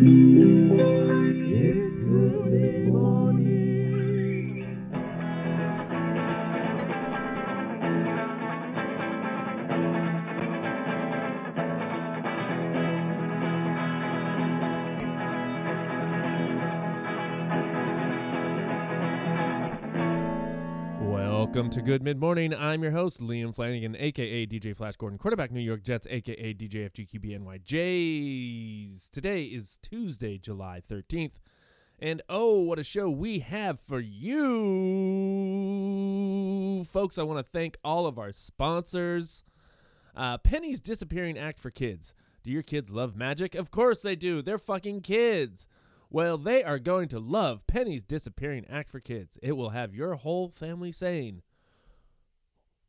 It you be morning. Welcome to Good Mid Morning. I'm your host, Liam Flanagan, aka DJ Flash Gordon, quarterback New York Jets, aka DJ FGQB NYJs. Today is Tuesday, July 13th. And oh, what a show we have for you! Folks, I want to thank all of our sponsors. Uh, Penny's Disappearing Act for Kids. Do your kids love magic? Of course they do. They're fucking kids. Well, they are going to love Penny's Disappearing Act for Kids. It will have your whole family saying,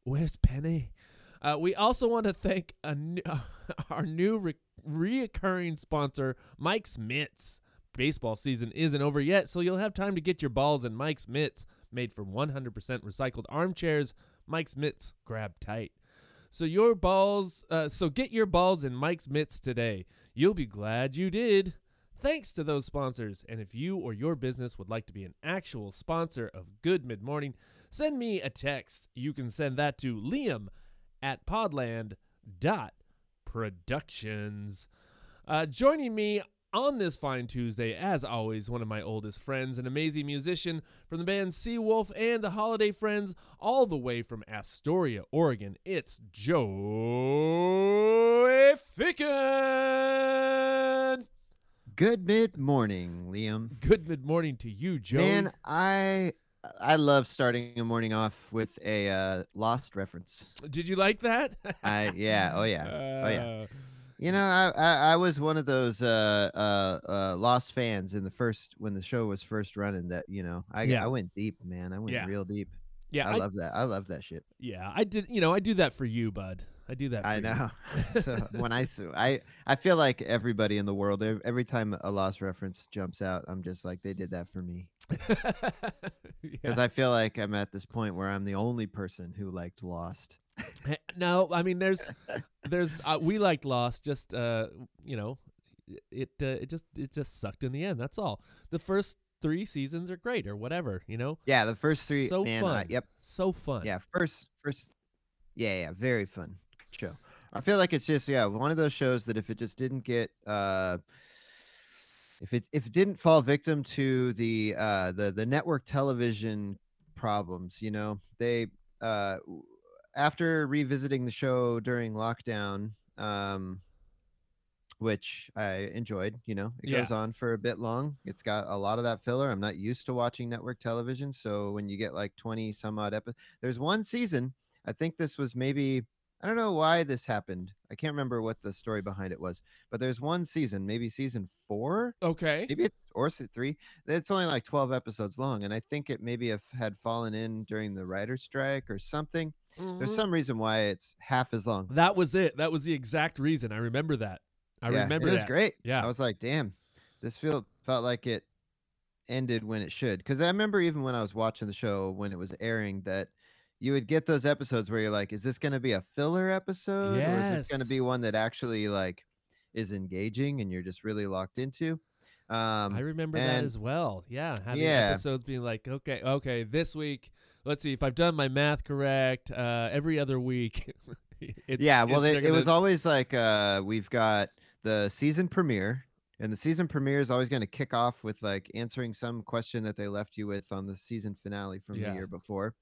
Where's Penny? Uh, we also want to thank new, our new re- reoccurring sponsor, Mike's Mitts. Baseball season isn't over yet, so you'll have time to get your balls in Mike's Mitts, made from 100% recycled armchairs. Mike's Mitts grab tight. So your balls, uh, so get your balls in Mike's Mitts today. You'll be glad you did. Thanks to those sponsors. And if you or your business would like to be an actual sponsor of Good Mid Morning, send me a text. You can send that to Liam at podland.productions. Uh, joining me on this fine Tuesday, as always, one of my oldest friends, an amazing musician from the band Seawolf and the Holiday Friends, all the way from Astoria, Oregon. It's Joey Ficken. Good mid morning, Liam. Good mid morning to you, Joey. Man, I I love starting a morning off with a uh, Lost reference. Did you like that? I yeah, oh yeah, oh yeah. Uh, You know, I, I I was one of those uh uh uh Lost fans in the first when the show was first running. That you know, I Yeah. I went deep, man. I went Yeah. real deep. Yeah, I, I, love that. I love that shit. yeah, I did. You know, I do that for you, bud. I do that. For I you. know. so when I sue, I I feel like everybody in the world, every time a Lost reference jumps out, I'm just like they did that for me. because yeah. I feel like I'm at this point where I'm the only person who liked Lost. Eh, no, I mean, there's, there's. Uh, we liked Lost. Just, uh, you know, it, uh, it just, it just sucked in the end. That's all. The first three seasons are great, or whatever. You know, Yeah, the first three. So man, I- fun. yep. so fun. Yeah, first, first. Yeah, yeah, very fun show. I feel like it's just yeah one of those shows that if it just didn't get uh, if it if it didn't fall victim to the uh the the network television problems, you know, they uh after revisiting the show during lockdown, um, which I enjoyed. You know, it Yeah. goes on for a bit long. It's got a lot of that filler. I'm not used to watching network television, so when you get like 20 some odd episodes, there's one season. I think this was maybe I don't know why this happened. I can't remember what the story behind it was, but there's one season, maybe season four, Okay. maybe it's or three. It's only like 12 episodes long, and I think it maybe have had fallen in during the writer's strike or something. There's Mhm. some reason why it's half as long. That was it. That was the exact reason. I remember that. I Yeah, remember it was that. great. Yeah. I was like, damn, this feel felt like it ended when it should. Because I remember even when I was watching the show when it was airing that you would get those episodes where you're like, is this going to be a filler episode, or is this going to be one that actually like is engaging and you're just really locked into? Um, I remember that as well. Yeah, having Yeah. episodes being like, okay, okay, this week, let's see if I've done my math correct. Uh, every other week. yeah, well, it, it, it was always like uh, we've got the season premiere, and the season premiere is always going to kick off with like answering some question that they left you with on the season finale from Yeah. the year before,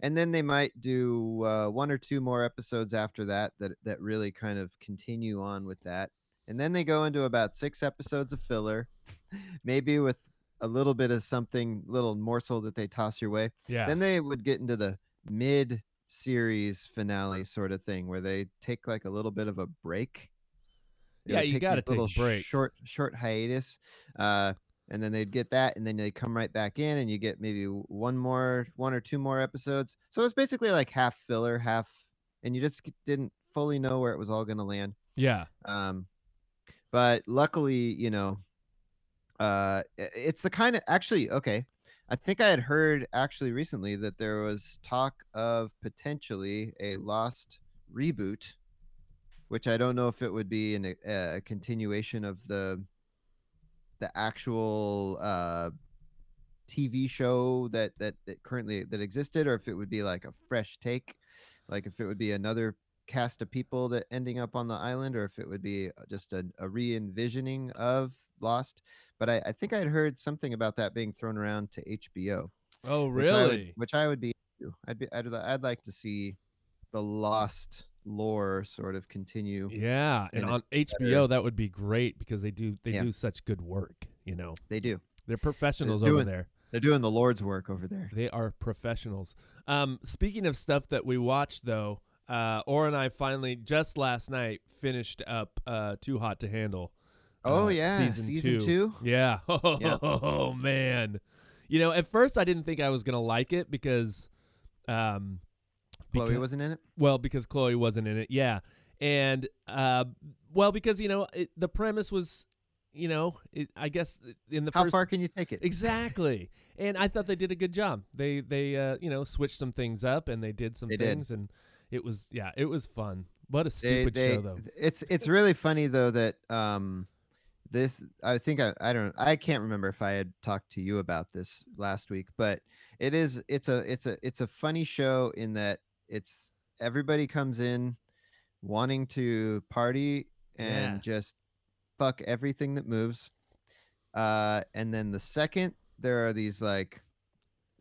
and then they might do uh, one or two more episodes after that that that really kind of continue on with that, and then they go into about six episodes of filler, maybe with a little bit of something, little morsel that they toss your way. yeah. Then they would get into the mid series finale sort of thing where they take like a little bit of a break. They Yeah, you gotta take a little break. Short short hiatus. Uh and then they'd get that and then they come right back in and you get maybe one more one or two more episodes. So it's basically like half filler, half and you just didn't fully know where it was all going to land. yeah. Um, but luckily, you know, uh, it's the kind of actually okay. I think I had heard actually recently that there was talk of potentially a Lost reboot, which I don't know if it would be an, a, a continuation of the the actual uh TV show that that, that currently that existed, or if it would be like a fresh take, like if it would be another cast of people that ending up on the island, or if it would be uh, just a, a re-envisioning of Lost. But I, I think I'd heard something about that being thrown around to HBO. Oh, which I would- really? Which I would, be. I'd be. I'd, I'd like to see the Lost lore sort of continue. Yeah, and on HBO that would be great because they do they Yeah. do such good work. You know, They do. they're professionals over doing- there. They're doing the Lord's work over there. They are professionals. Um, speaking of stuff that we watched, though, uh, Or and I finally just last night finished up uh, Too Hot to Handle. Oh uh, yeah, season two. two. Yeah. Yeah. Oh man. You know, at first I didn't think I was gonna like it because, um, Chloe becau- wasn't in it. well because Chloe wasn't in it. Yeah, and uh, well because you know it, the premise was, you know, it, I guess in the How first far can you take it? Exactly. And I thought they did a good job. They they uh, you know, switched some things up and they did some They did. things and it was yeah, it was fun. What a They- stupid they- show though. It's it's really funny though that um this I think I I don't I can't remember if I had talked to you about this last week, but it is it's a it's a it's a funny show in that it's everybody comes in wanting to party and Yeah. just fuck everything that moves. Uh and then the second there are these like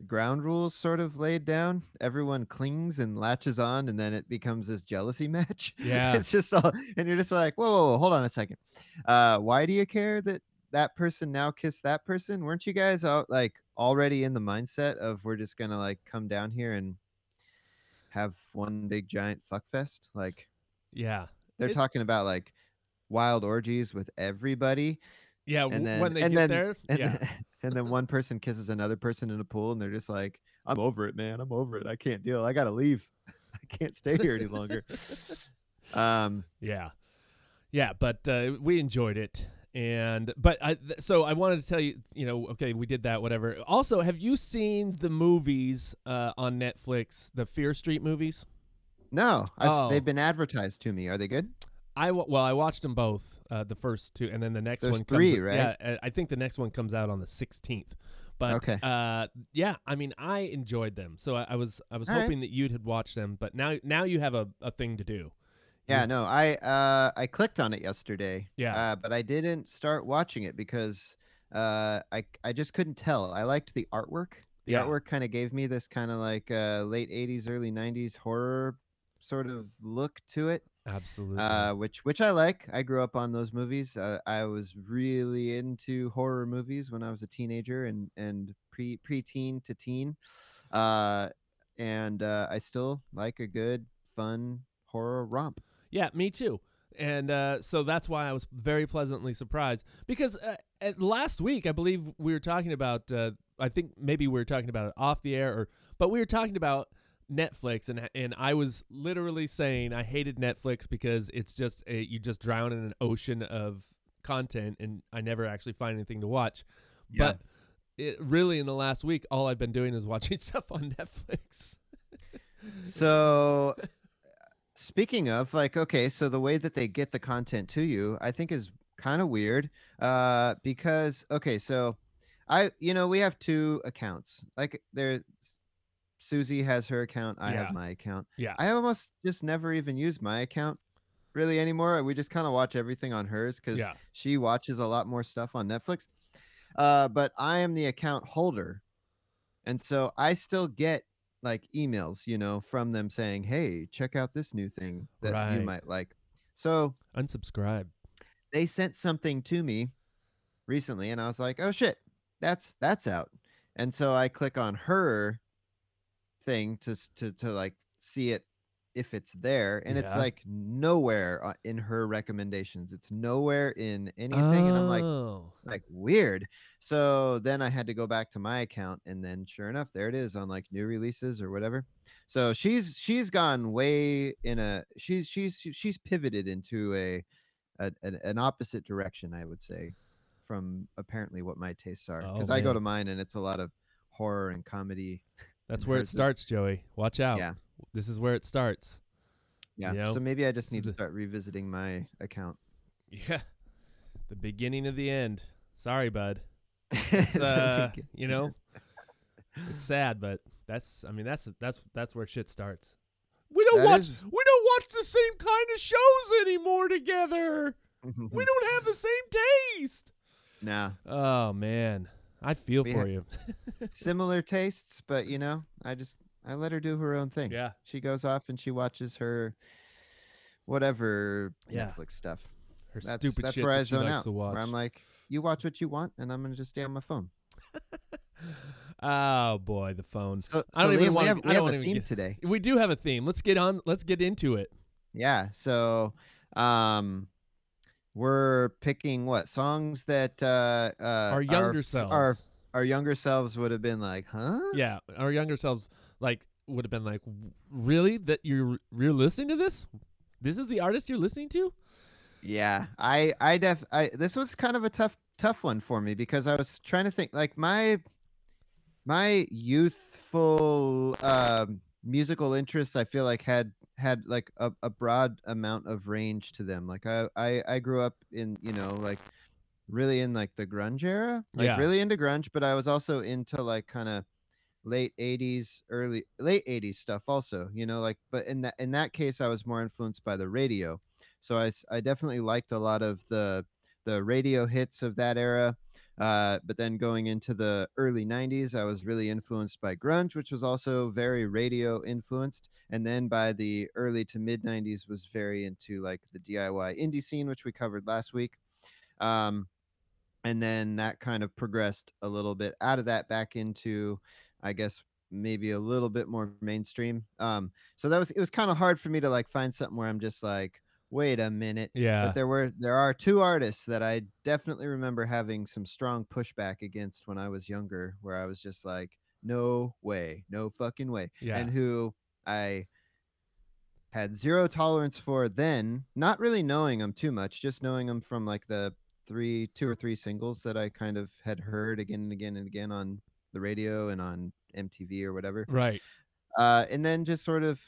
ground rules sort of laid down. Everyone clings and latches on, and then it becomes this jealousy match. Yeah. it's just all, and you're just like, whoa, whoa, whoa, hold on a second. Uh, why do you care that that person now kissed that person? Weren't you guys out like already in the mindset of we're just gonna like come down here and have one big giant fuck fest? Like Yeah. they're It- talking about like wild orgies with everybody, Yeah, and then when they and get then, there, and yeah. then, and then one person kisses another person in a pool, and they're just like, "I'm over it, man. I'm over it. I can't deal. I gotta leave. I can't stay here any longer." um, Yeah, yeah, but uh, we enjoyed it, and but I th- so I wanted to tell you, you know, okay, we did that, whatever. Also, have you seen the movies uh, on Netflix, the Fear Street movies? no, Oh. they've been advertised to me. Are they good? I well, I watched them both, uh, the first two, and then the next There's one. three, comes, right? Yeah, I think the next one comes out on the sixteenth. But Okay. uh, yeah, I mean, I enjoyed them, so I, I was I was All right. hoping that you'd had watched them, but now now you have a, a thing to do. Yeah, no, I uh I clicked on it yesterday. Yeah. Uh, but I didn't start watching it because uh I I just couldn't tell. I liked the artwork. The Yeah. artwork kind of gave me this kind of like uh late 80s early 90s horror sort of look to it. Absolutely. Uh which which I like. I grew up on those movies. Uh, I was really into horror movies when I was a teenager and and pre preteen to teen. Uh and uh I still like a good fun horror romp. Yeah, me too. And uh, so that's why I was very pleasantly surprised because uh, last week I believe we were talking about. Uh, I think maybe we were talking about it off the air, or but we were talking about Netflix, and and I was literally saying I hated Netflix because it's just a, you just drown in an ocean of content, and I never actually find anything to watch. Yeah. But it, really, in the last week, all I've been doing is watching stuff on Netflix. So, speaking of, like, okay, so the way that they get the content to you, I think is kind of weird. Uh, because okay, so I, you know, we have two accounts. Like, there, Susie has her account. I Yeah. have my account. Yeah. I almost just never even use my account really anymore. We just kind of watch everything on hers because Yeah. she watches a lot more stuff on Netflix. Uh, but I am the account holder. And so I still get like emails, you know, from them saying, "Hey, check out this new thing that you might like." So Unsubscribe. they sent something to me recently and I was like, "Oh shit. That's that's out." And so I click on her thing to to to like see it if it's there and it's like nowhere uh, in her recommendations. It's nowhere in anything and I'm like Oh. like weird. So then I had to go back to my account and then sure enough there it is on like new releases or whatever. So she's she's gone way in a she's she's she's pivoted into a, a an, an opposite direction I would say from apparently what my tastes are Oh, cuz I go to mine and it's a lot of horror and comedy. That's and where it hers is- starts, Joey. Watch out. Yeah. This is where it starts. Yeah. You know, so maybe I just this need is to start revisiting my account. Yeah. The beginning of the end. Sorry, bud. It's, uh, you know, it's sad, but that's. I mean, that's that's that's where shit starts. We don't That watch. is- We don't watch the same kind of shows anymore together. We don't have the same taste. no Oh man, I feel We for you. similar tastes, but you know, I just I let her do her own thing. Yeah. She goes off and she watches her whatever Yeah. Netflix stuff. Her That's stupid that's shit where I zone out. Where I'm like, you watch what you want, and I'm gonna just stay on my phone. oh boy, the phone. So, I don't so even we have, I don't have a theme get- today. We do have a theme. Let's get on. Let's get into it. Yeah. So, um, we're picking what songs that uh, uh Our younger f- selves. our our younger selves would have been like, huh? yeah, our younger selves like would have been like, really that you're you're listening to this? This is the artist you're listening to? Yeah, I I def I this was kind of a tough tough one for me because I was trying to think like my my youthful um musical interests I feel like had had like a, a broad amount of range to them. Like I, I I grew up in, you know, like really in like the grunge era. Like Yeah. really into grunge, but I was also into like kind of late 80s early late 80s stuff also you know like but in that in that case i was more influenced by the radio. So i, I definitely liked a lot of the the radio hits of that era uh, but then going into the early 90s i was really influenced by grunge which was also very radio influenced and then by the early to mid 90s was very into like the diy indie scene which we covered last week um, and then that kind of progressed a little bit out of that back into i guess maybe a little bit more mainstream um so that was it was kind of hard for me to like find something where i'm just like wait a minute Yeah. but there were there are two artists that i definitely remember having some strong pushback against when i was younger where i was just like no way no fucking way yeah. and who i had zero tolerance for then not really knowing them too much just knowing them from like the three two or three singles that i kind of had heard again and again and again on the radio and on mtv or whatever right. uh, and then just sort of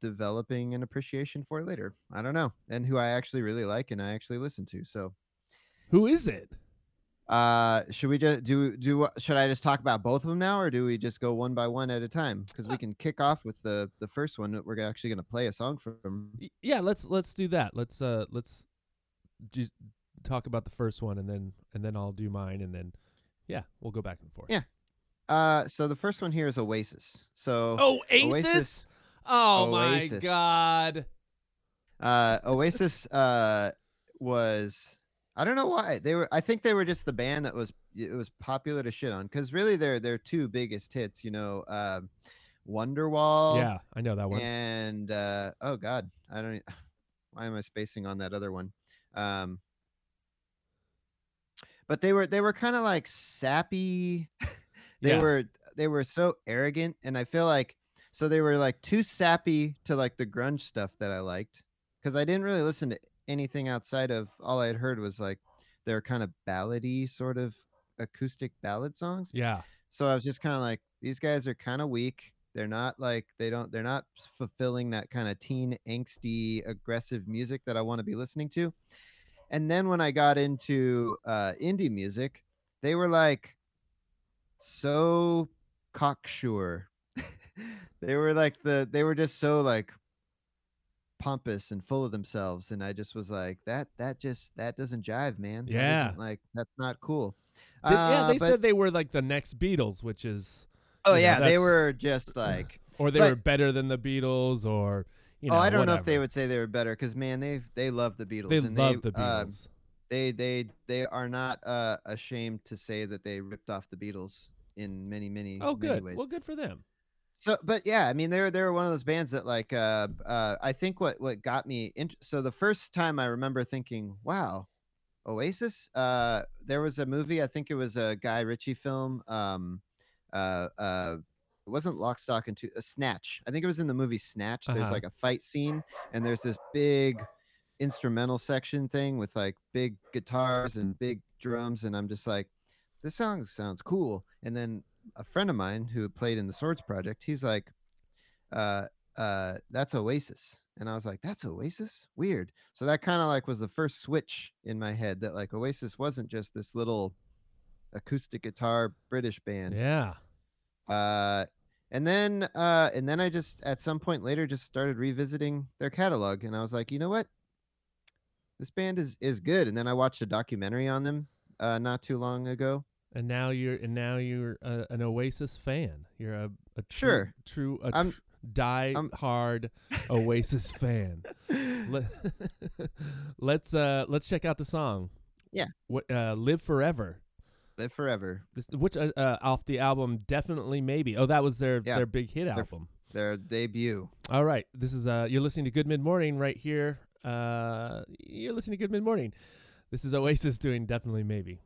developing an appreciation for it later i don't know and who i actually really like and i actually listen to so Who is it? uh should we just do do should i just talk about both of them now or do we just go one by one at a time because we can kick off with the the first one that we're actually going to play a song from Yeah, let's let's do that. Let's uh let's just talk about the first one and then and then I'll do mine and then yeah, we'll go back and forth. Yeah. Uh, so the first one here is Oasis. So Oh, Aces? Oasis- Oh my god. uh, Oasis uh was I don't know why they were. I think they were just the band that was it was popular to shit on because really their their two biggest hits, you know, uh, Wonderwall. yeah, I know that one. And uh, oh god, I don't. Why am I spacing on that other one? Um, but they were they were kind of like sappy. they Yeah. were they were so arrogant, and I feel like so they were like too sappy to like the grunge stuff that I liked because I didn't really listen to anything outside of all I had heard was like their kind of ballady sort of acoustic ballad songs. Yeah. So I was just kind of like, these guys are kind of weak. They're not like they don't they're not fulfilling that kind of teen angsty aggressive music that I want to be listening to. And then when I got into uh, indie music, they were like so cocksure. they were like the they were just so like pompous and full of themselves and I just was like that that just that doesn't jive, man. Yeah. isn't, like that's not cool. Yeah, Uh, they but- said they were like the next Beatles, which is Oh you know, yeah, they were just like. or they But- were better than the Beatles or you know oh, I don't know if they would say they were better because man, they they love the Beatles. They and love the they, uh, Beatles. They they they are not uh, ashamed to say that they ripped off the Beatles in many many oh many good. ways. Well, good for them. So, but yeah, I mean, they're they're one of those bands that like uh uh I think what what got me int- so the first time I remember thinking, wow, Oasis. Uh, there was a movie. I think it was a Guy Ritchie film. Um, uh, uh, it wasn't Lock, Stock, and Two. Uh, Snatch. I think it was in the movie Snatch. There's Uh-huh. like a fight scene, and there's this big instrumental section thing with like big guitars and big drums, and I'm just like, this song sounds cool. And then a friend of mine who played in the Swords Project, he's like, uh, uh, that's Oasis. and I was like, "That's Oasis, weird." So that kind of like was the first switch in my head that like Oasis wasn't just this little acoustic guitar British band. Yeah. Uh, and then uh, and then I just at some point later just started revisiting their catalog, and I was like, you know what, this band is is good. And then I watched a documentary on them uh, not too long ago. And now you're and now you're a, an Oasis fan. You're a, a true, Sure. true a I'm- tr- die I'm- hard Oasis fan. Let, let's uh let's check out the song. Yeah. What uh Live Forever. Live forever. This, which uh, uh, off the album definitely maybe. Oh, that was their Yeah. their big hit f- album. Their debut. All right. This is uh you're listening to Good Mid Morning right here. Uh you're listening to Good Mid Morning. This is Oasis doing definitely maybe.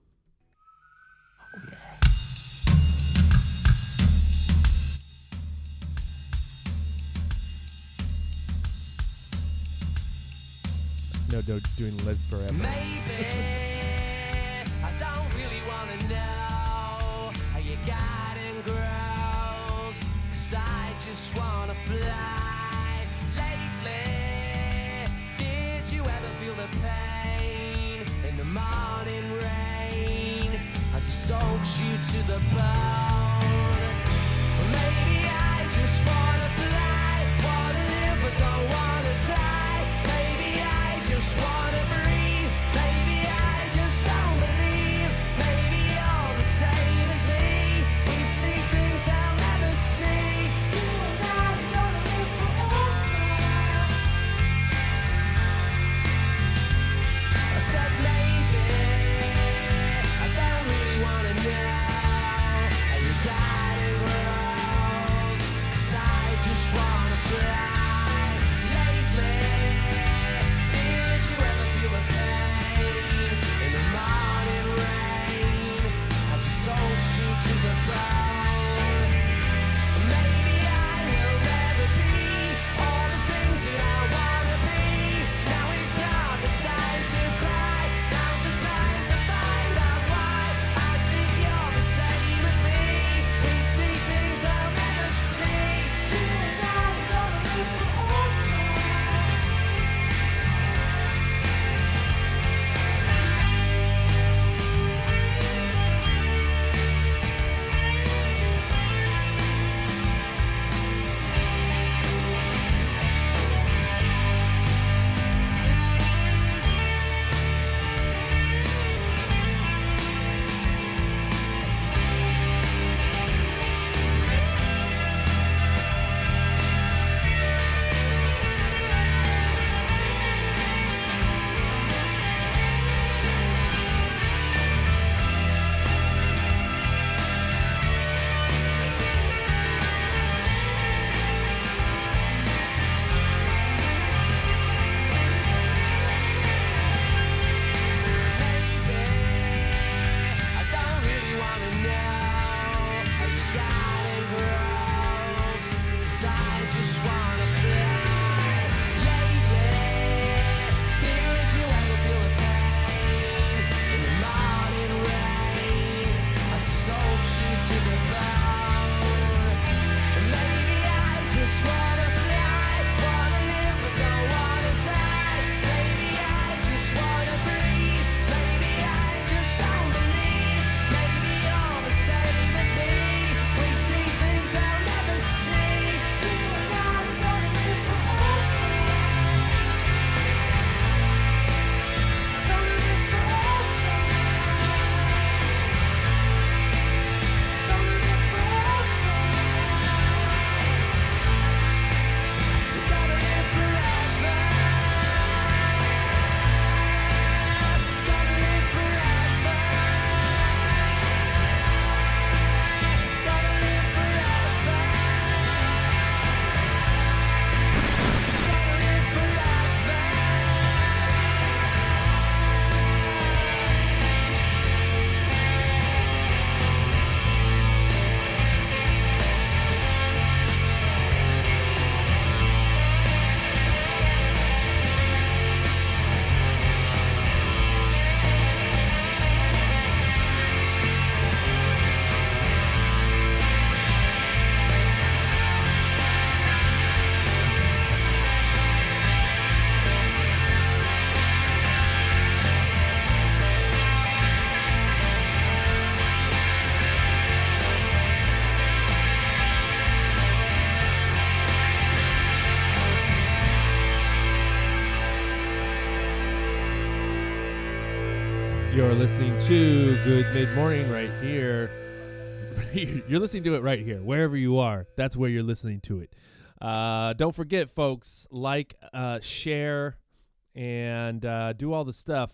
No, no, doing Live Forever. Maybe I don't really wanna know how you got. Cause I just wanna fly. Morning rain as it soaks you to the bone? Maybe I just wanna fly, wanna live but don't wanna You're listening to Good Mid Morning right here. You're listening to it right here, wherever you are. That's where you're listening to it. Uh, don't forget, folks, like, uh, share, and uh, do all the stuff.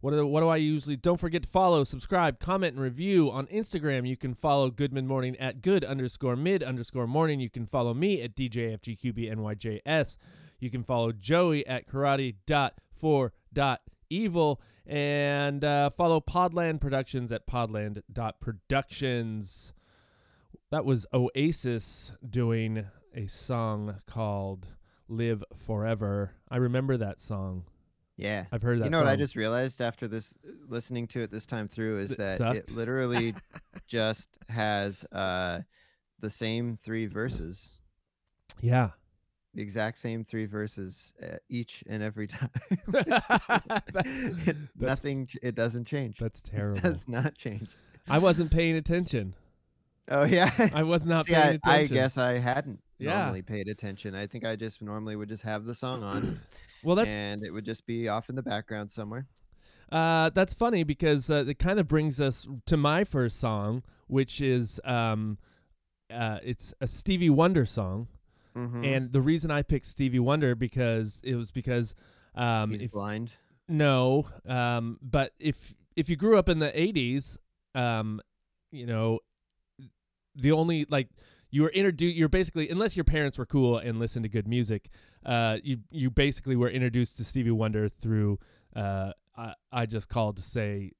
What do, what do I usually? Don't forget to follow, subscribe, comment, and review on Instagram. You can follow Good Mid Morning at good underscore mid underscore morning. You can follow me at DJFGQBNYJS. You can follow Joey at karate dot four dot evil and uh, follow Podland Productions at podland productions. That was Oasis doing a song called "Live Forever." I remember that song. Yeah. I've heard that. You know what I just realized after this listening to it this time through is It that sucked? it literally just has uh the same three verses. yeah. The exact same three verses uh, each and every time. that's, It- nothing it doesn't change. that's It terrible. does not change. I wasn't paying attention. Oh yeah. I was not See, paying I, I guess I hadn't Yeah. normally paid attention. I think I just normally would just have the song on Well, that's and it would just be off in the background somewhere. Uh, that's funny because uh, it kind of brings us to my first song, which is um, uh, it's a Stevie Wonder song, Mhm. and the reason I picked Stevie Wonder because it was because um, He's if, blind. no, um, but if if you grew up in the '80s, um, you know, the only like you were introduced, you're basically unless your parents were cool and listened to good music, uh, you you basically were introduced to Stevie Wonder through uh, I I just called to say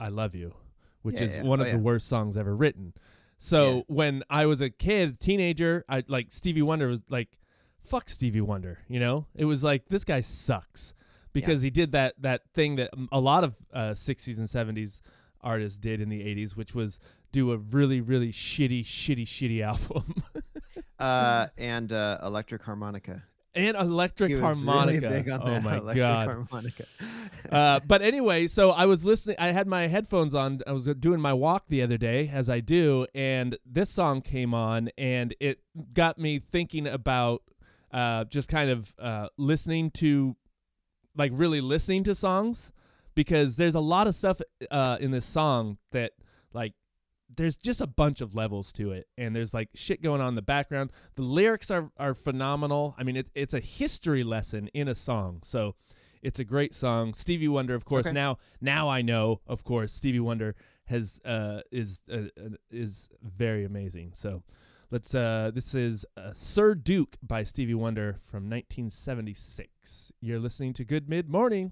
I love you, which Yeah, is yeah. one Oh, of the worst songs ever written. So Yeah. when I was a kid, teenager, I like Stevie Wonder was like, fuck Stevie Wonder, you know? It was like this guy sucks because he did that that thing that a lot of uh, 60s and 70s artists did in the 80s, which was do a really really shitty shitty shitty album Uh, and uh, electric harmonica. And electric harmonica. Really oh my electric god. harmonica. uh, but anyway, so I was listening. I had my headphones on. I was doing my walk the other day, as I do, and this song came on, and it got me thinking about uh, just kind of uh, listening to, like, really listening to songs, because there's a lot of stuff uh, in this song that, like, there's just a bunch of levels to it, and there's like shit going on in the background. The lyrics are are phenomenal. I mean, it's it's a history lesson in a song, so. It's a great song. Stevie Wonder, of course. Okay. Now, now I know, of course, Stevie Wonder has uh, is uh, is very amazing. So, let's. Uh, this is uh, Sir Duke by Stevie Wonder from 1976. You're listening to Good Mid Morning.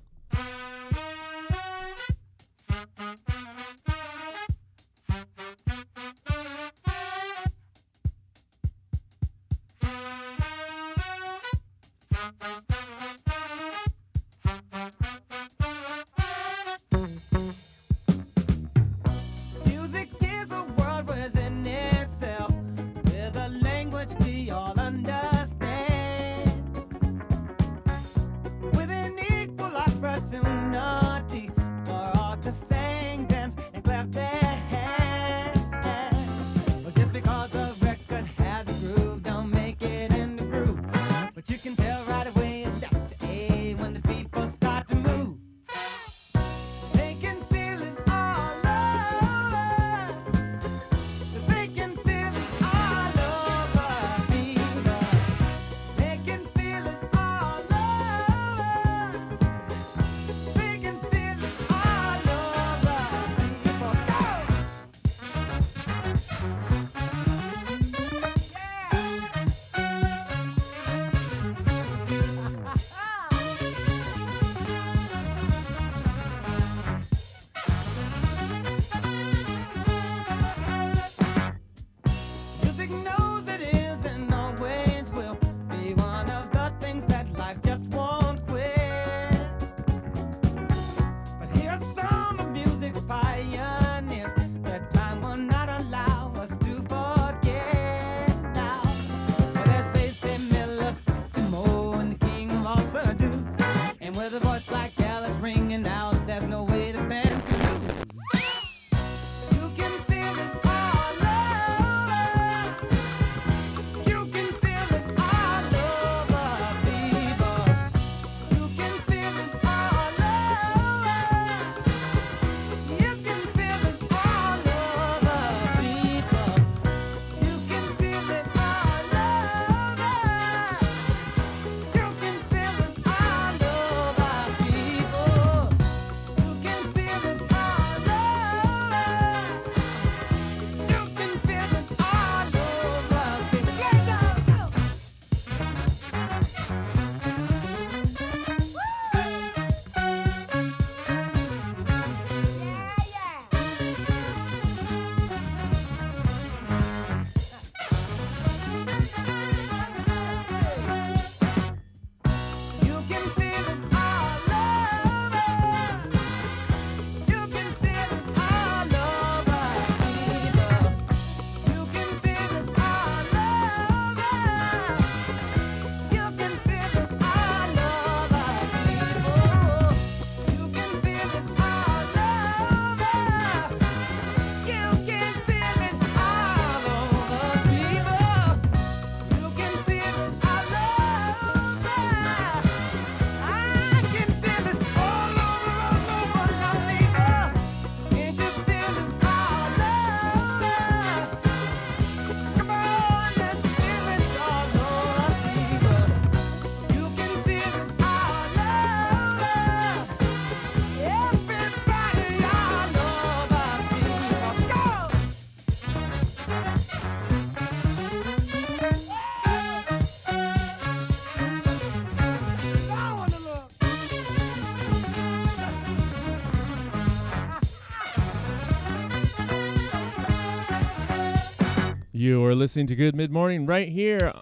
Listening to Good Mid Morning right here.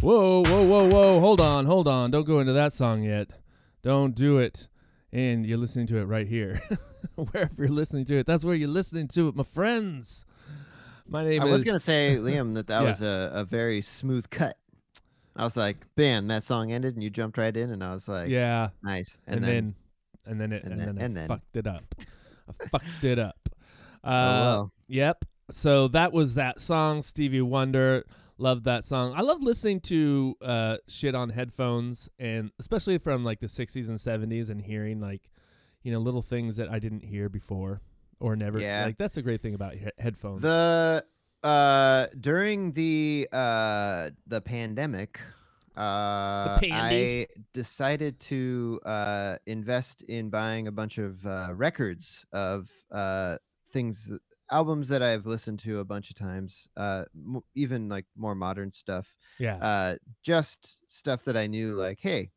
Whoa, whoa, whoa, whoa. Hold on, hold on. Don't go into that song yet. Don't do it. And you're listening to it right here. Wherever you're listening to it, that's where you're listening to it, my friends. My name is I is. was gonna say, Liam, that that Yeah. was a, a very smooth cut. I was like, bam, that song ended, and you jumped right in, and I was like, yeah. nice. And, And, then, and then it, and and, then- then, and I then- fucked it up. I fucked it up. Uh, oh well, Yep. So that was that song, Stevie Wonder. Loved that song. I love listening to uh, shit on headphones, and especially from like the '60s and '70s, and hearing like, you know, little things that I didn't hear before or never. Yeah. Like that's a great thing about he- headphones. the uh during the uh the pandemic uh pandy. i decided to uh invest in buying a bunch of uh records of uh things th- albums that i've listened to a bunch of times uh m- even like more modern stuff yeah. uh just stuff that i knew like hey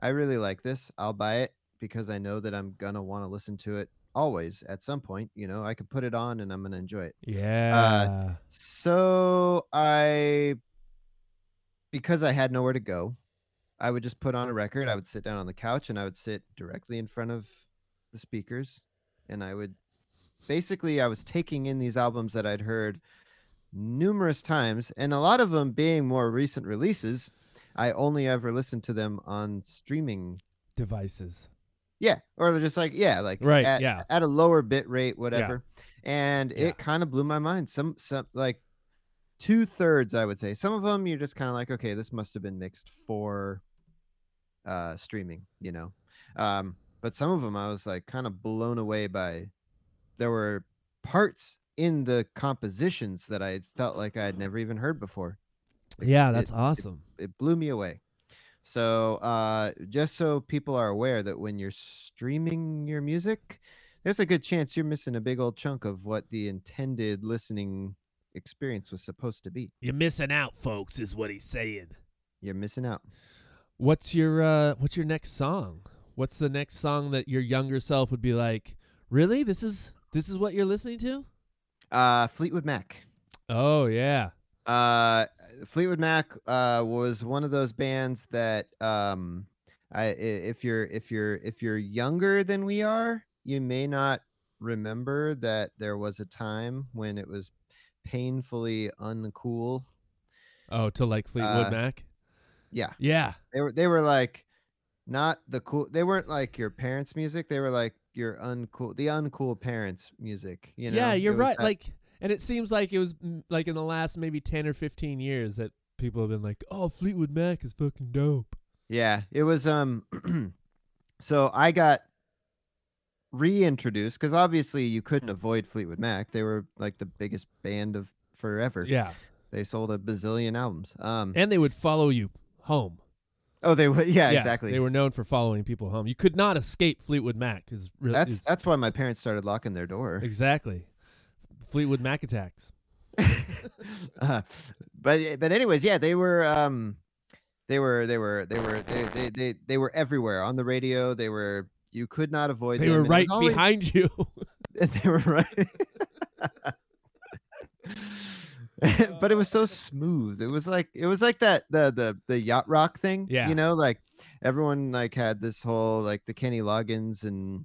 i really like this i'll buy it because i know that i'm gonna want to listen to it always at some point you know i could put it on and i'm gonna enjoy it yeah. so I, because I had nowhere to go, I would just put on a record. I would sit down on the couch and I would sit directly in front of the speakers, and I would basically I was taking in these albums that I'd heard numerous times, and a lot of them being more recent releases. I only ever listened to them on streaming. Devices. Yeah, or they're just like yeah, like Right, at, yeah. at a lower bit rate, whatever. And Yeah. it kind of blew my mind. Some some like two thirds, I would say. Some of them you're just kind of like, okay, this must have been mixed for uh streaming, you know. Um, but some of them I was like kind of blown away by. There were parts in the compositions that I felt like I had never even heard before Yeah, that's it- awesome. it blew me away. So, uh, just so people are aware that when you're streaming your music, there's a good chance you're missing a big old chunk of what the intended listening experience was supposed to be. You're missing out, folks, is what he's saying. You're missing out. What's your uh what's your next song? What's the next song that your younger self would be like, "Really? This is this is what you're listening to?" Uh, Fleetwood Mac. Oh, yeah. Uh, Fleetwood Mac uh, was one of those bands that um, I, if you're if you're if you're younger than we are, you may not remember that there was a time when it was painfully uncool. Oh, to like Fleetwood Uh, Mac? Yeah, Yeah. they were they were like not the cool. They weren't like your parents' music. They were like your uncool, the uncool parents' music. You know? yeah, you're right. that- Like and it seems like it was mm, like in the last maybe 10 or 15 years that people have been like, "Oh, Fleetwood Mac is fucking dope." Yeah, it was um so I got reintroduced cuz obviously you couldn't avoid Fleetwood Mac. They were like the biggest band of forever. Yeah. They sold a bazillion albums. Um And they would follow you home. Oh they were yeah, exactly. They were known for following people home. You could not escape Fleetwood Mac cuz that's that's why my parents started locking their door. Exactly. Fleetwood Mac attacks. uh, but but anyways, yeah, they were um they were they were they were they, they, they, they were everywhere on the radio. They were you could not avoid They them. were right always- behind you. they were right. but it was so smooth. It was like it was like that the the the yacht rock thing. Yeah. You know, like everyone like had this whole like the Kenny Loggins and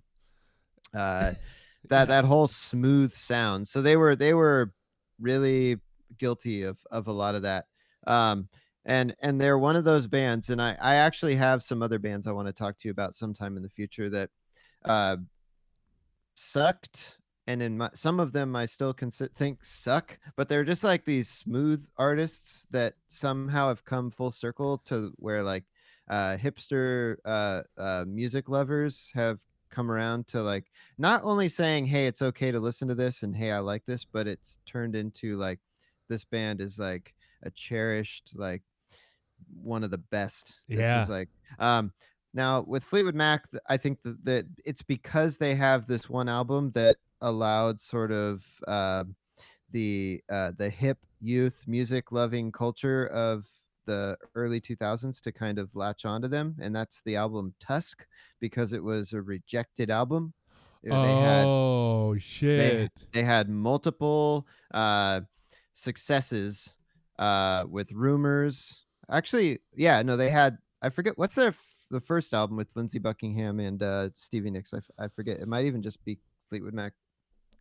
uh that that whole smooth sound. So they were they were really guilty of of a lot of that. Um and and they're one of those bands and I I actually have some other bands I want to talk to you about sometime in the future that uh sucked and in my, some of them I still consi- think suck, but they're just like these smooth artists that somehow have come full circle to where like uh, hipster uh, uh, music lovers have come around to like not only saying, "Hey, it's okay to listen to this," and "Hey, I like this," but it's turned into like this band is like a cherished like one of the best. This Yeah. is like um now with Fleetwood Mac, I think that, that it's because they have this one album that allowed sort of uh, the uh, the hip youth music loving culture of the early 2000s to kind of latch onto them, and that's the album Tusk because it was a rejected album. They had oh shit. they had multiple uh successes uh, with rumors. Actually, yeah, no, they had. I forget what's their f- the first album with Lindsey Buckingham and uh, Stevie Nicks. I, f- I forget. It might even just be Fleetwood Mac.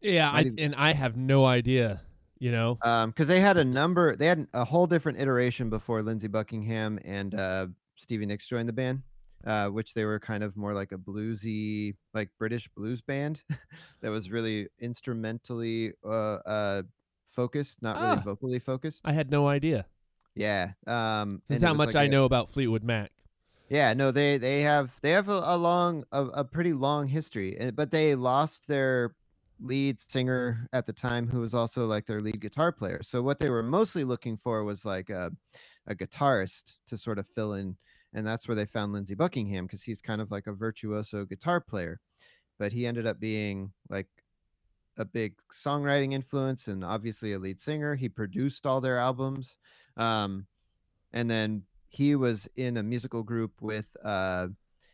Yeah, I, and I have no idea. You know, Um, because they had a number. They had a whole different iteration before Lindsey Buckingham and uh, Stevie Nicks joined the band. Uh, which they were kind of more like a bluesy, like British blues band that was really instrumentally uh, uh, focused, not really Ah. vocally focused. I had no idea. Yeah. Um, This is how much like I a- know about Fleetwood Mac. Yeah, no, they they have they have a, a long a, a pretty long history, eh, but they lost their lead singer at the time, who was also like their lead guitar player. So what they were mostly looking for was like a a guitarist to sort of fill in, and that's where they found Lindsey Buckingham because he's kind of like a virtuoso guitar player, but he ended up being like a big songwriting influence and obviously a lead singer. He produced all their albums. Um, and then he was in a musical group with uh,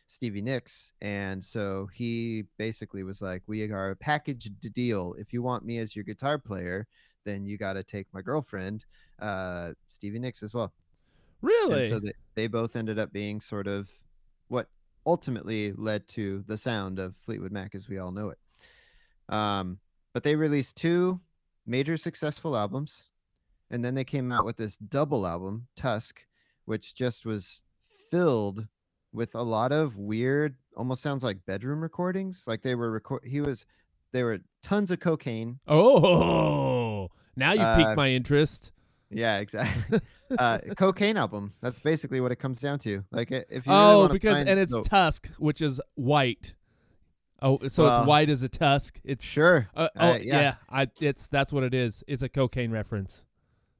Stevie Nicks. And so he basically was like, We are a packaged deal. If you want me as your guitar player, then you got to take my girlfriend, uh, Stevie Nicks, as well. Really? And so they, they both ended up being sort of what ultimately led to the sound of Fleetwood Mac as we all know it. Um, but they released two major successful albums, and then they came out with this double album, Tusk, which just was filled with a lot of weird, almost sounds like bedroom recordings. Like they were record, he was, there were tons of cocaine. oh, now you Uh, piqued my interest. Yeah, exactly. uh, cocaine album. That's basically what it comes down to. Like if you Oh, because find- and it's no, tusk, which is white. Oh, so Well, it's white as a tusk. It's sure. uh, uh, oh yeah. yeah. I it's that's what it is. It's a cocaine reference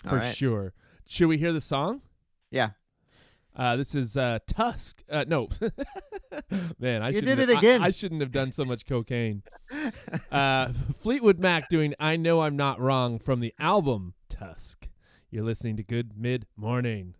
for Alright. sure. Should we hear the song? Yeah. Uh, this is uh, Tusk. Uh, no, man, I You shouldn't did have- it I- again. I, shouldn't have done so much cocaine. Uh, Fleetwood Mac doing "I Know I'm Not Wrong" from the album Tusk. You're listening to Good Mid Morning.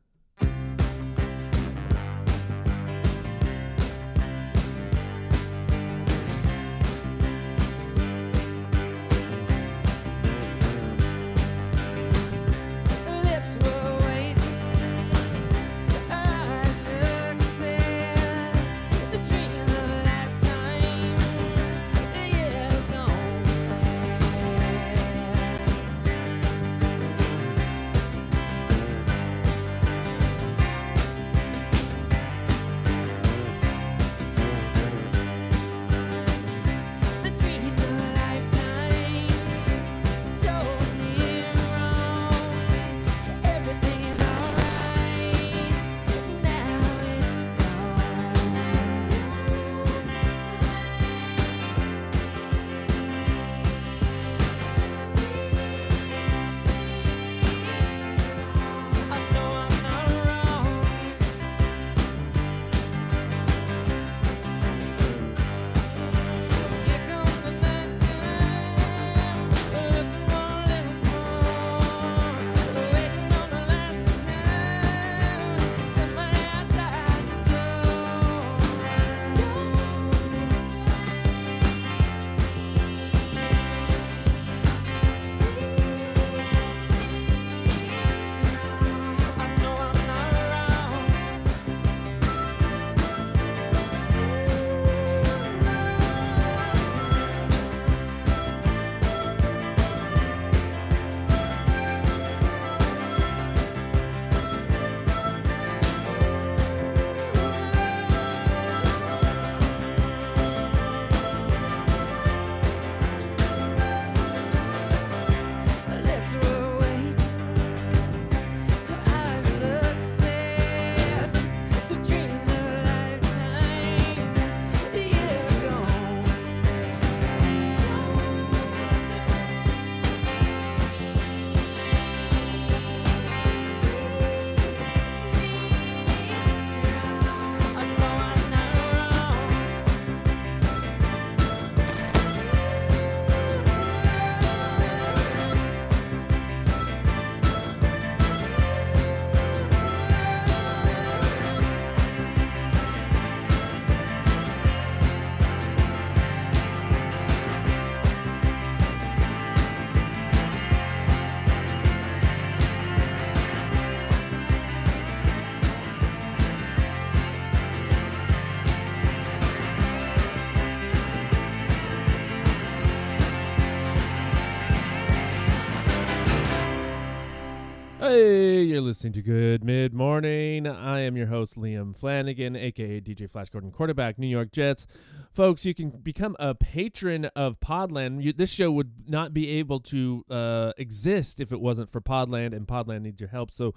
Hey, you're listening to Good Mid Morning. I am your host, Liam Flanagan, aka DJ Flash Gordon, quarterback, New York Jets. Folks, you can become a patron of Podland. You, this show would not be able to uh, exist if it wasn't for Podland, and Podland needs your help. So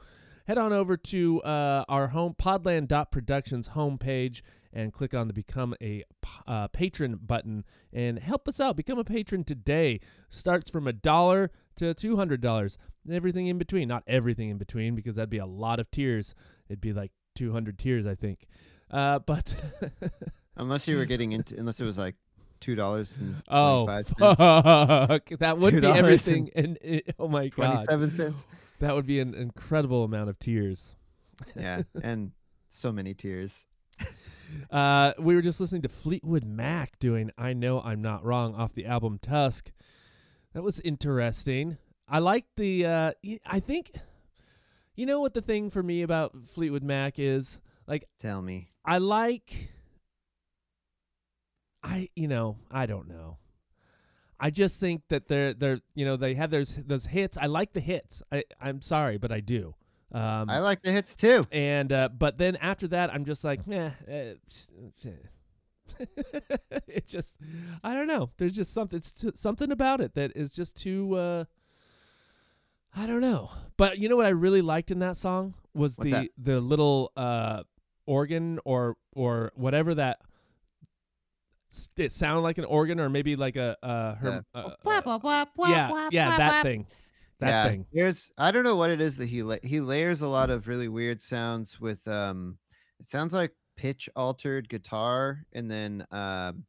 head on over to uh, our home, podland.productions homepage, and click on the Become a uh, Patron button and help us out. Become a patron today. Starts from a dollar to $200 everything in between. Not everything in between because that'd be a lot of tiers. It'd be like 200 tiers, I think. Uh, but Unless you were getting into, unless it was like two dollars and oh fuck, that would be everything. And, it- oh my god, twenty-seven cents. that would be an incredible amount of tiers. Yeah, and so many tears. Uh, we were just listening to Fleetwood Mac doing "I Know I'm Not Wrong" off the album Tusk. That was interesting. I like the. Uh, I think, you know what the thing for me about Fleetwood Mac is like. Tell me. I like I you know, I don't know. I just think that they're they're you know, they have those those hits. I like the hits. I I'm sorry, but I do. Um I like the hits too. and uh but then after that I'm just like, eh, eh, it just I don't know. There's just something it's t- something about it that is just too uh I don't know. But you know what I really liked in that song was What's the that? the little uh organ or or whatever that s- it sounded like an organ or maybe like a uh, her, uh, uh, yeah yeah that thing that yeah, thing There's I don't know what it is that he la- he layers a lot of really weird sounds with um it sounds like pitch altered guitar and then um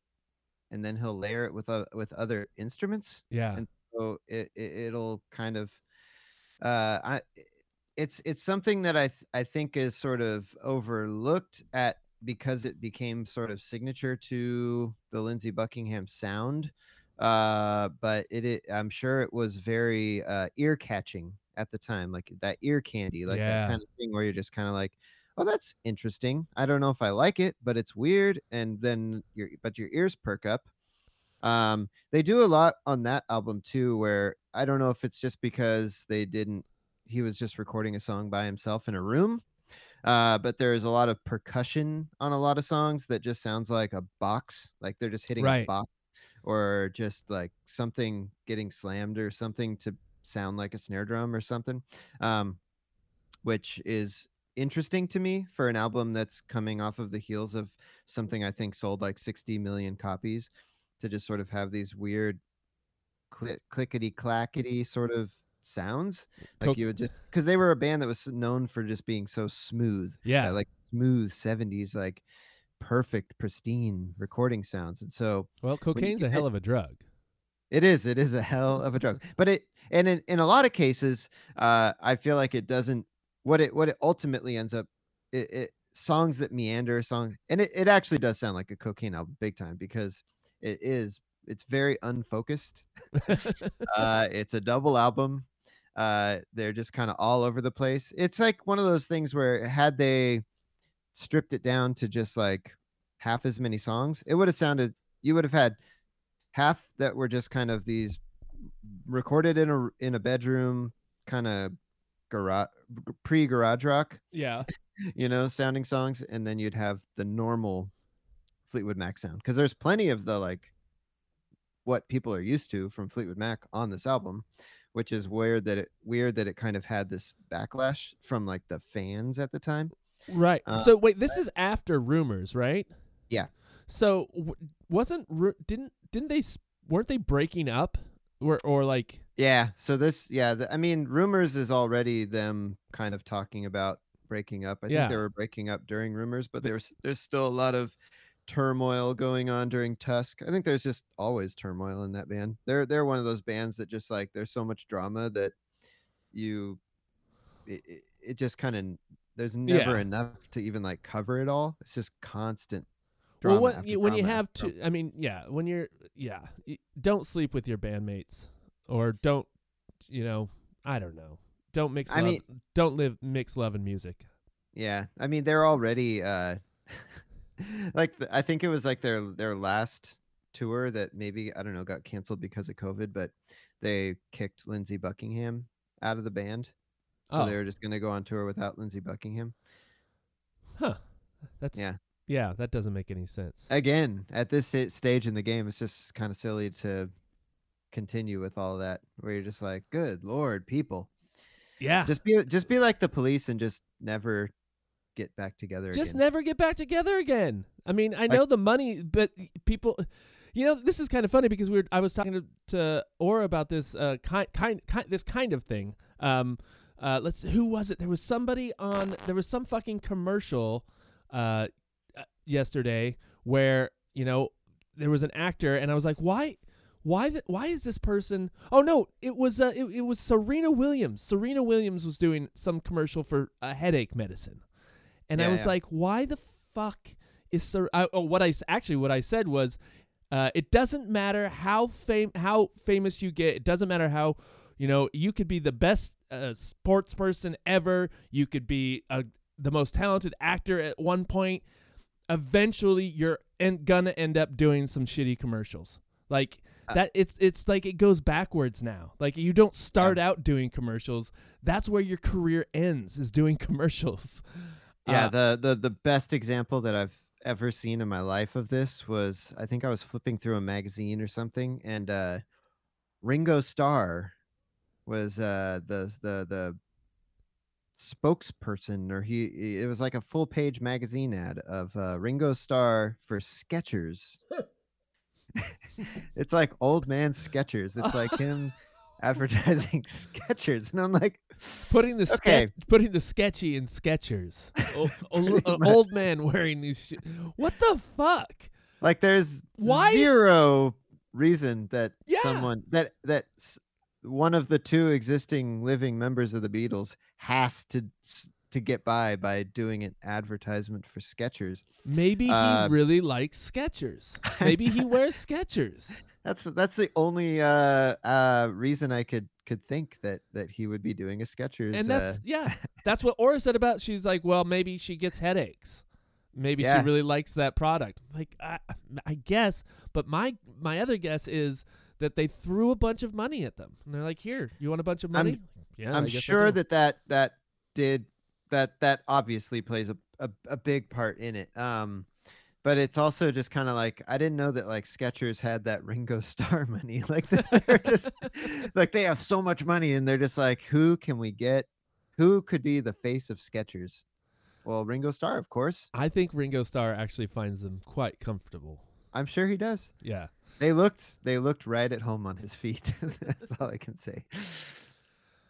and then he'll layer it with uh, with other instruments yeah and so it, it it'll kind of uh I it's it's something that I th- I think is sort of overlooked at because it became sort of signature to the Lindsey Buckingham sound uh but it, it i'm sure it was very uh ear catching at the time like that ear candy like Yeah. that kind of thing where you're just kind of like oh that's interesting. I don't know if i like it but it's weird and then your but your ears perk up. Um they do a lot on that album too where i don't know if it's just because they didn't he was just recording a song by himself in a room uh, but there's a lot of percussion on a lot of songs that just sounds like a box like they're just hitting a box or just like something getting slammed or something to sound like a snare drum or something um which is interesting to me for an album that's coming off of the heels of something i think sold like 60 million copies to just sort of have these weird cli- clickety clackety sort of sounds like Coke- you would just because they were a band that was known for just being so smooth yeah like smooth 70s like perfect pristine recording sounds and so well cocaine's a get- hell of a drug it is. It is a hell of a drug. But it and in, in a lot of cases, uh, I feel like it doesn't what it what it ultimately ends up it, it songs that meander songs and it, it actually does sound like a cocaine album big time because it is it's very unfocused. uh it's a double album. Uh they're just kind of all over the place. It's like one of those things where had they stripped it down to just like half as many songs, it would have sounded you would have had half that were just kind of these recorded in a in a bedroom kind of garage pre garage rock yeah. you know sounding songs and then you'd have the normal fleetwood mac sound because there's plenty of the like what people are used to from fleetwood mac on this album which is weird that it weird that it kind of had this backlash from like the fans at the time. Right. Uh, so wait this is after rumors right? Yeah. so w- wasn't Ru- didn't didn't they weren't they breaking up or or like Yeah. So this, yeah, the, I mean, rumors is already them kind of talking about breaking up. I Yeah. think they were breaking up during rumors, but there's there's still a lot of turmoil going on during Tusk. I think there's just always turmoil in that band. They're they're one of those bands that just like there's so much drama that you it, it, just kind of there's never Yeah. enough to even like cover it all. It's just constant. Well what, you, when you have to i mean yeah when you're yeah don't sleep with your bandmates or don't you know i don't know don't mix I love mean- don't live mix love and music Yeah, I mean they're already uh like the, I think it was like their their last tour that maybe I don't know got canceled because of COVID, but they kicked Lindsey Buckingham out of the band so Oh. they were just going to go on tour without Lindsey Buckingham. Huh. That's Yeah. Yeah, that doesn't make any sense. Again, at this stage in the game, it's just kind of silly to continue with all that. Where you're just like, "Good lord, people, Yeah. just be just be like the police and just never get back together just again." never get back together again. I mean, I know the money, but people, you know, this is kind of funny because we were. I was talking to, to Aura about this uh, kind, kind, kind, this kind of thing. Um, uh, let's. Who was it? There was somebody on. There was some fucking commercial, uh, yesterday where you know there was an actor, and I was like, why? Why the, why is this person? Oh no, it was uh, it, it was Serena Williams. Serena Williams was doing some commercial for a headache medicine, and I was yeah. like, why the fuck is Ser- I, oh I actually what I said was, uh, it doesn't matter how fam- how famous you get. It doesn't matter how you know you could be the best uh, sports person ever. You could be a, the most talented actor at one point. Eventually, you're en- gonna end up doing some shitty commercials. Like Uh, that, it's it's like it goes backwards now. Like you don't start out doing commercials. That's where your career ends is doing commercials. Yeah, Uh, the the the best example that I've ever seen in my life of this was I think I was flipping through a magazine or something, and uh, Ringo Starr was uh, the the the spokesperson, or he he- it was like a full page magazine ad of uh, Ringo Starr for Skechers. it's like old man Skechers. It's like him advertising Skechers, and I'm like, putting the Okay. sketch, putting the sketchy in Skechers. O- o- Pretty an old man wearing these. Shi- what the fuck? like there's Why- zero reason that Yeah. someone that that s- one of the two existing living members of the Beatles has to to get by by doing an advertisement for Skechers. Maybe he Uh, really likes Skechers. Maybe he wears Skechers. That's that's the only uh uh reason I could could think that that he would be doing a Skechers. and that's uh, yeah that's what Aura said about she's like well maybe she gets headaches maybe Yeah. she really likes that product like I, I guess but my my other guess is that they threw a bunch of money at them and they're like here you want a bunch of I'm- money yeah I I'm sure that that that did that that obviously plays a, a, a big part in it. Um, but it's also just kind of like I didn't know that like Skechers had that Ringo Starr money. Like they're just like they have so much money and they're just like, who can we get? Who could be the face of Skechers? Well, Ringo Starr, of course. I think Ringo Starr actually finds them quite comfortable I'm sure he does. yeah They looked they looked right at home on his feet. That's all I can say.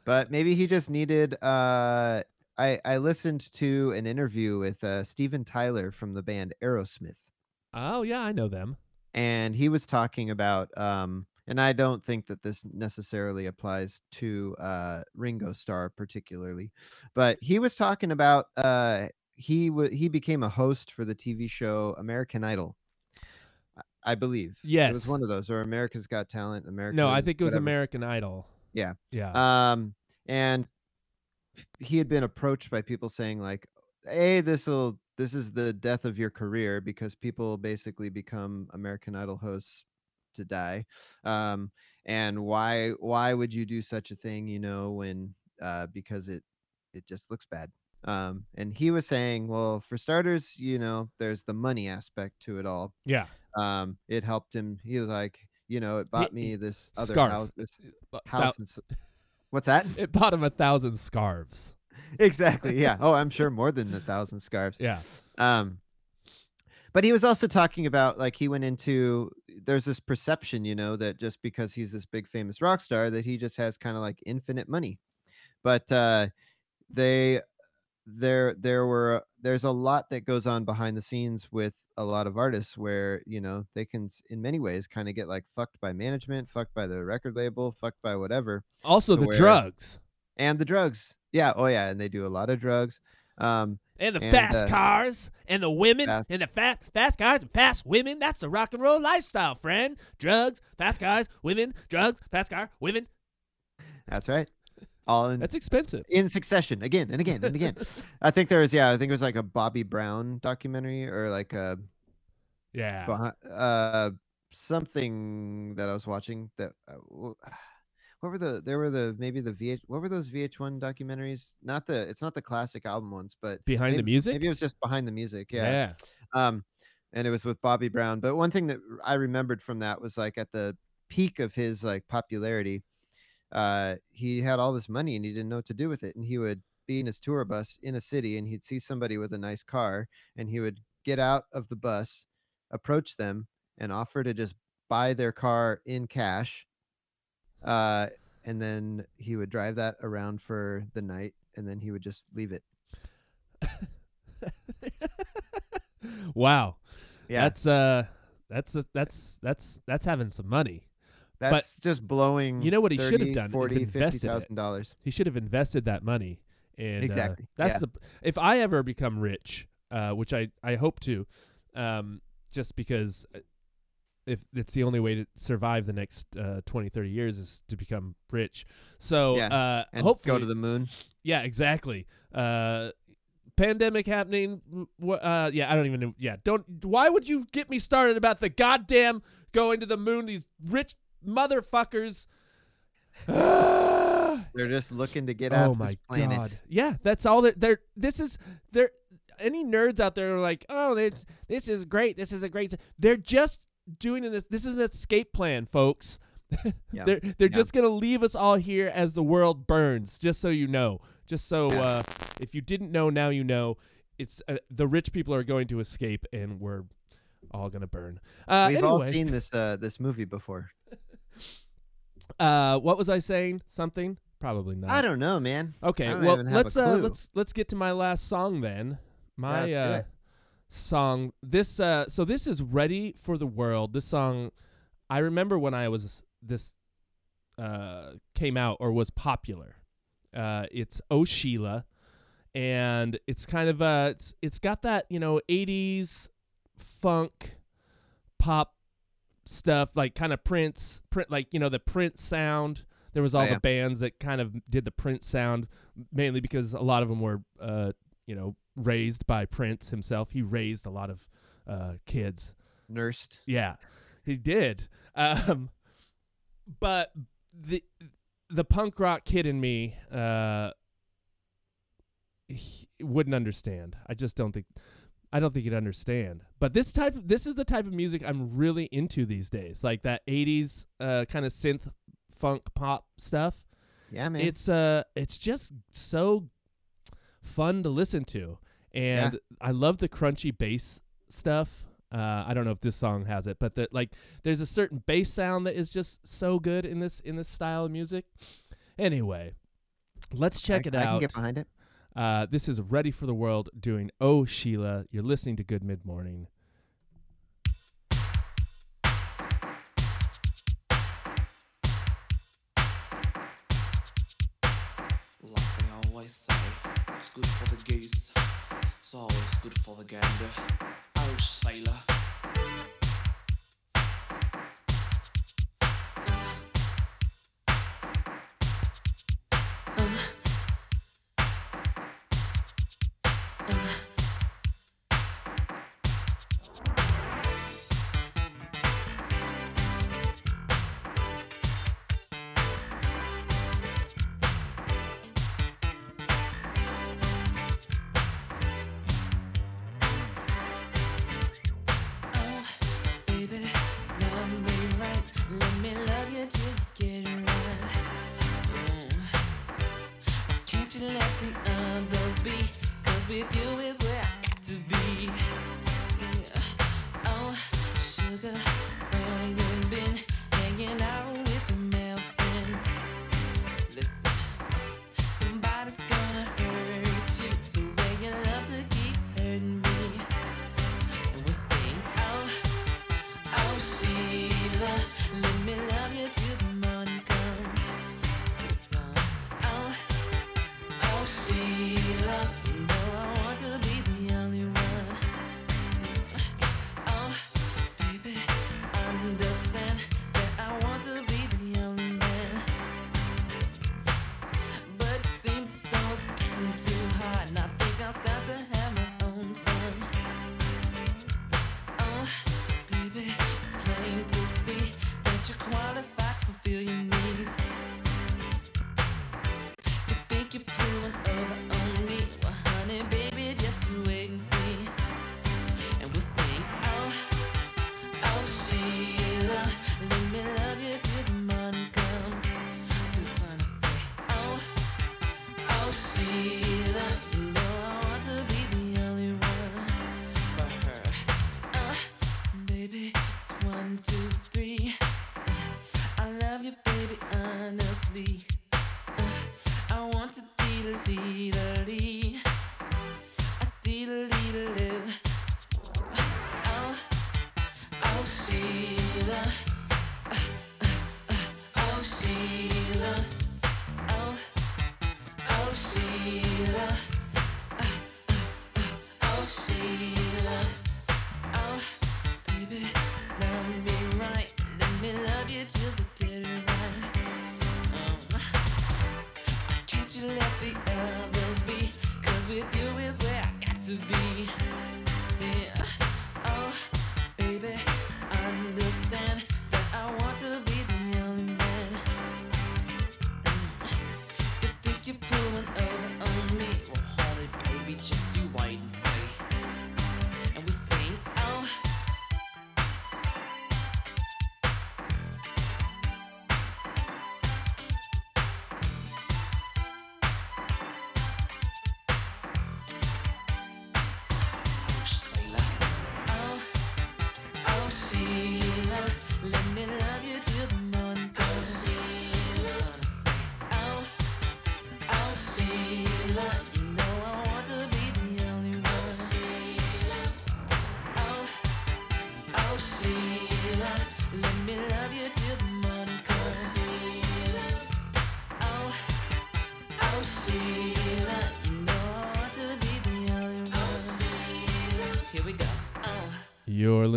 But maybe he just needed uh I I listened to an interview with uh Steven Tyler from the band Aerosmith oh yeah I know them and he was talking about um and I don't think that this necessarily applies to uh Ringo Starr particularly but he was talking about uh he w- he became a host for the TV show American Idol I- believe. believe it was one of those or America's Got Talent America no I think it was whatever. American Idol Yeah. yeah Um, and he had been approached by people saying like, "Hey, this will this is the death of your career because people basically become American Idol hosts to die. Um, and why why would you do such a thing? You know, when uh, because it it just looks bad." Um, and he was saying, well, for starters, you know, there's the money aspect to it all. yeah Um, it helped him. He was like, you know, it bought me this other scarf. house, this But house. And What's that? it bought him a thousand scarves exactly yeah oh i'm sure more than a thousand scarves yeah um but he was also talking about like he went into there's this perception you know that just because he's this big famous rock star that he just has kind of like infinite money but uh they there there were there's a lot that goes on behind the scenes with a lot of artists where you know they can in many ways kind of get like fucked by management fucked by the record label fucked by whatever also the where- drugs and the drugs yeah oh yeah and they do a lot of drugs um and the And, fast uh, cars and the women fast- and the fast fast cars and fast women. That's the rock and roll lifestyle, friend. Drugs, fast cars, women, drugs, fast car, women. That's right. All in That's expensive. in succession again and again and again. I think there was yeah, I think it was like a Bobby Brown documentary or like a Yeah. behi- uh something that I was watching that uh, what were the there were the maybe the VH what were those VH1 documentaries? Not the it's not the classic album ones, but Behind the music? Maybe it was just behind the music. Yeah. yeah. Um, and it was with Bobby Brown. But one thing that I remembered from that was like at the peak of his like popularity, uh, he had all this money and he didn't know what to do with it. And he would be in his tour bus in a city and he'd see somebody with a nice car and he would get out of the bus, approach them, and offer to just buy their car in cash. Uh, and then he would drive that around for the night and then he would just leave it. wow. Yeah. That's uh that's a, that's that's that's having some money. That's just blowing. you know what he should have 30, done is 40, invested it. thousand dollars. He should have invested that money. And uh, Exactly, that's yeah. the if I ever become rich, uh, which I I hope to, um, just because uh, if it's the only way to survive the next uh, 20 30 years is to become rich. So Yeah, uh And hopefully go to the moon. Yeah, exactly. Uh pandemic happening uh yeah, I don't even know. Yeah, don't why would you get me started about the goddamn going to the moon these rich motherfuckers? They're just looking to get oh off my this planet. god. Yeah, that's all they're, they're this is they're any nerds out there are like, "Oh, this this is great. This is a great." They're just doing this this is an escape plan, folks. Yeah, they're they're yeah. just going to leave us all here as the world burns, just so you know. Just so Yeah. uh if you didn't know, now you know. It's uh, the rich people are going to escape and we're all going to burn. Uh We've anyway, all seen this uh this movie before. Uh what was I saying? Something? Probably not. I don't know, man. Okay, well let's uh let's let's get to my last song then. My uh song this uh so this is Ready for the World. This song I remember when I was this uh came out or was popular. Uh it's Oh Sheila and it's kind of uh it's it's got that, you know, 80s funk pop stuff like kind of Prince print like you know the Prince sound there was all Oh, the bands that kind of did the Prince sound mainly because a lot of them were uh you know raised by Prince himself he raised a lot of uh kids Nursed. yeah, he did. Um, but the the punk rock kid in me uh, he wouldn't understand. I just don't think. I don't think he'd understand. But this type, this is the type of music I'm really into these days, like that '80s uh, kind of synth funk pop stuff. Yeah, man. It's uh, it's just so fun to listen to, and I love the crunchy bass stuff. Uh, I don't know if this song has it, but the, like, there's a certain bass sound that is just so good in this in this style of music. Anyway, let's check I, it I can out. get behind it. Uh, this is Ready for the World doing Oh Sheila. You're listening to Good Mid Morning. Like always say, it's good for the goose. It's always good for the gander. Oh, sailor. Let me love you the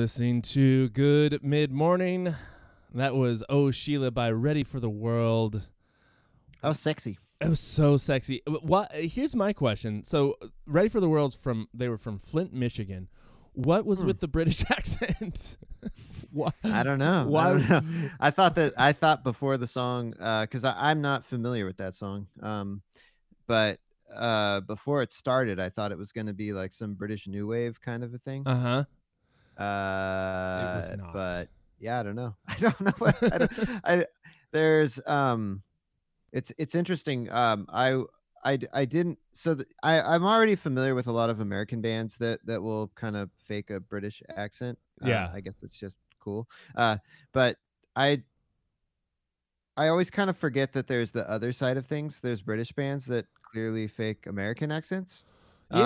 listening to Good Mid Morning. That was Oh Sheila by Ready for the World. Oh, sexy. It was so sexy. Uh, What? Here's my question. So, Ready for the World's from they were from Flint, Michigan. What was Hmm. with the British accent? what? I don't know. Why I don't know. I thought that I thought before the song, because I I'm not familiar with that song. Um, but uh, before it started, I thought it was going to be like some British new wave kind of a thing. Uh huh. Uh, not. but yeah, I don't know. I don't know. I, don't, I there's um, it's it's interesting. Um, I. I, I didn't so th- I I'm already familiar with a lot of American bands that that will kind of fake a British accent. Uh, Yeah. I guess it's just cool. Uh, but I I always kind of forget that there's the other side of things. There's British bands that clearly fake American accents. Um,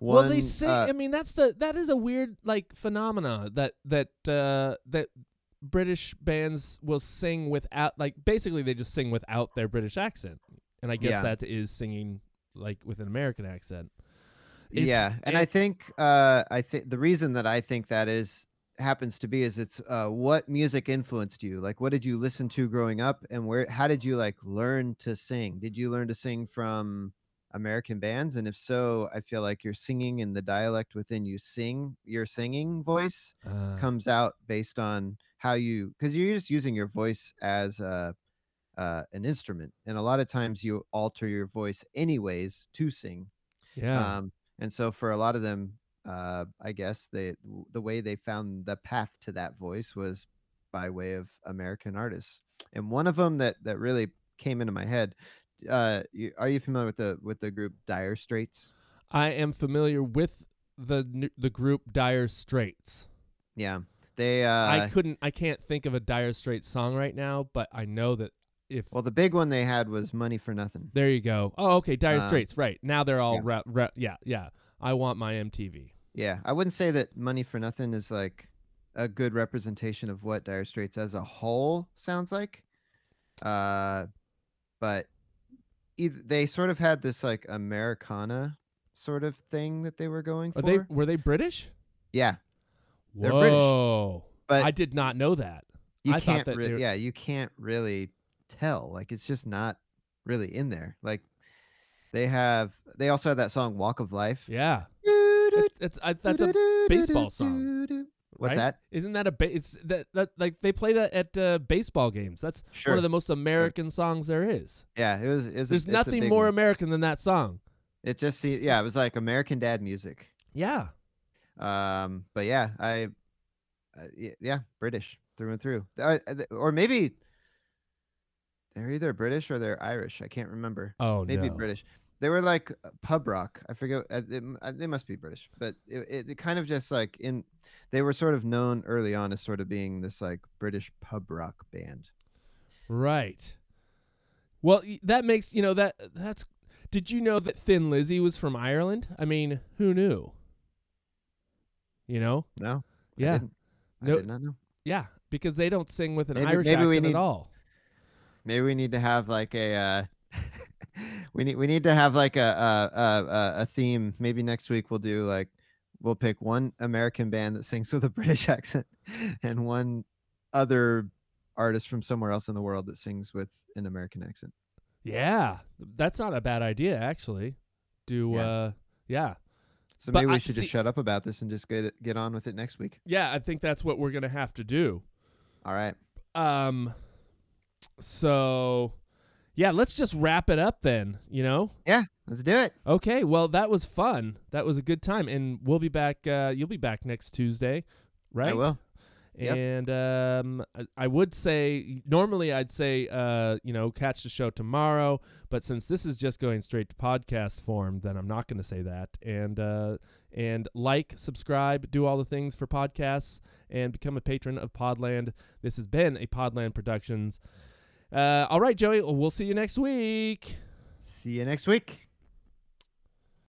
Yeah. well, they one, sing. uh, I mean, that's the that is a weird like phenomena that that uh, that British bands will sing without like basically they just sing without their British accent, and I guess Yeah. that is singing like with an American accent. It's- yeah and i think uh i think the reason that i think that is happens to be is it's uh what music influenced you like what did you listen to growing up and where how did you like learn to sing did you learn to sing from american bands and if so i feel like your singing and the dialect within you sing your singing voice Uh, comes out based on how you because you're just using your voice as a uh, an instrument and a lot of times you alter your voice anyways to sing yeah. um, and so for a lot of them, uh, I guess they the way they found the path to that voice was by way of American artists. And one of them that that really came into my head. Uh, you, are you familiar with the with the group Dire Straits? I am familiar with the the group Dire Straits. Yeah, they. Uh, I couldn't. I can't think of a Dire Straits song right now, but I know that if well, the big one they had was Money for Nothing. there you go. Oh, okay, Dire Um, Straits. Right now they're all yeah. ra- ra- yeah, yeah. I want my MTV. Yeah, I wouldn't say that Money for Nothing is like a good representation of what Dire Straits as a whole sounds like. Uh, but either, they sort of had this like Americana sort of thing that they were going Are for. they were they British? yeah, They're British, Whoa. but I did not know that. you I can't. that Re- yeah, you can't really tell. Like it's just not really in there. Like they have. They also have that song "Walk of Life." Yeah. It, it's I, that's a baseball song, What's right? that? Isn't that a ba- it's that that like they play that at uh, baseball games. That's Sure. one of the most American songs there is. Yeah, it was. It was a- There's a nothing more one. American than that song. It just see, yeah, it was like American Dad music. Yeah. Um, but yeah, I, uh, yeah, British through and through, uh, uh, or maybe they're either British or they're Irish. I can't remember. Oh Maybe no. British. They were like uh, pub rock. I forget. uh, It, uh, they must be British, but it, it, it kind of just like in. They were sort of known early on as sort of being this like British pub rock band. Right. Well, that makes you know that that's. Did you know that Thin Lizzy was from Ireland? I mean, who knew? You know, No. I yeah. I No- did not know. yeah, because they don't sing with an Maybe- Irish maybe we accent need- at all. Maybe we need to have like a. Uh, we need we need to have like a, a a a- theme. Maybe next week we'll do like we'll pick one American band that sings with a British accent and one other artist from somewhere else in the world that sings with an American accent. Yeah, that's not a bad idea actually. Do Yeah. uh, yeah, So But maybe we I- should see- just shut up about this and just get it, get on with it next week. yeah. I think that's what we're gonna have to do. All right. Um, so yeah, let's just wrap it up then. You know. Yeah, let's do it. Okay, well that was fun. That was a good time, and we'll be back. Uh, you'll be back next Tuesday, right? I will. Yep. And um, I, I would say normally I'd say uh, you know catch the show tomorrow, but since this is just going straight to podcast form, then I'm not going to say that. And uh, and like, subscribe, do all the things for podcasts, and become a patron of Podland. This has been a Podland Productions. Uh, all right, Joey, we'll see you next week. See you next week.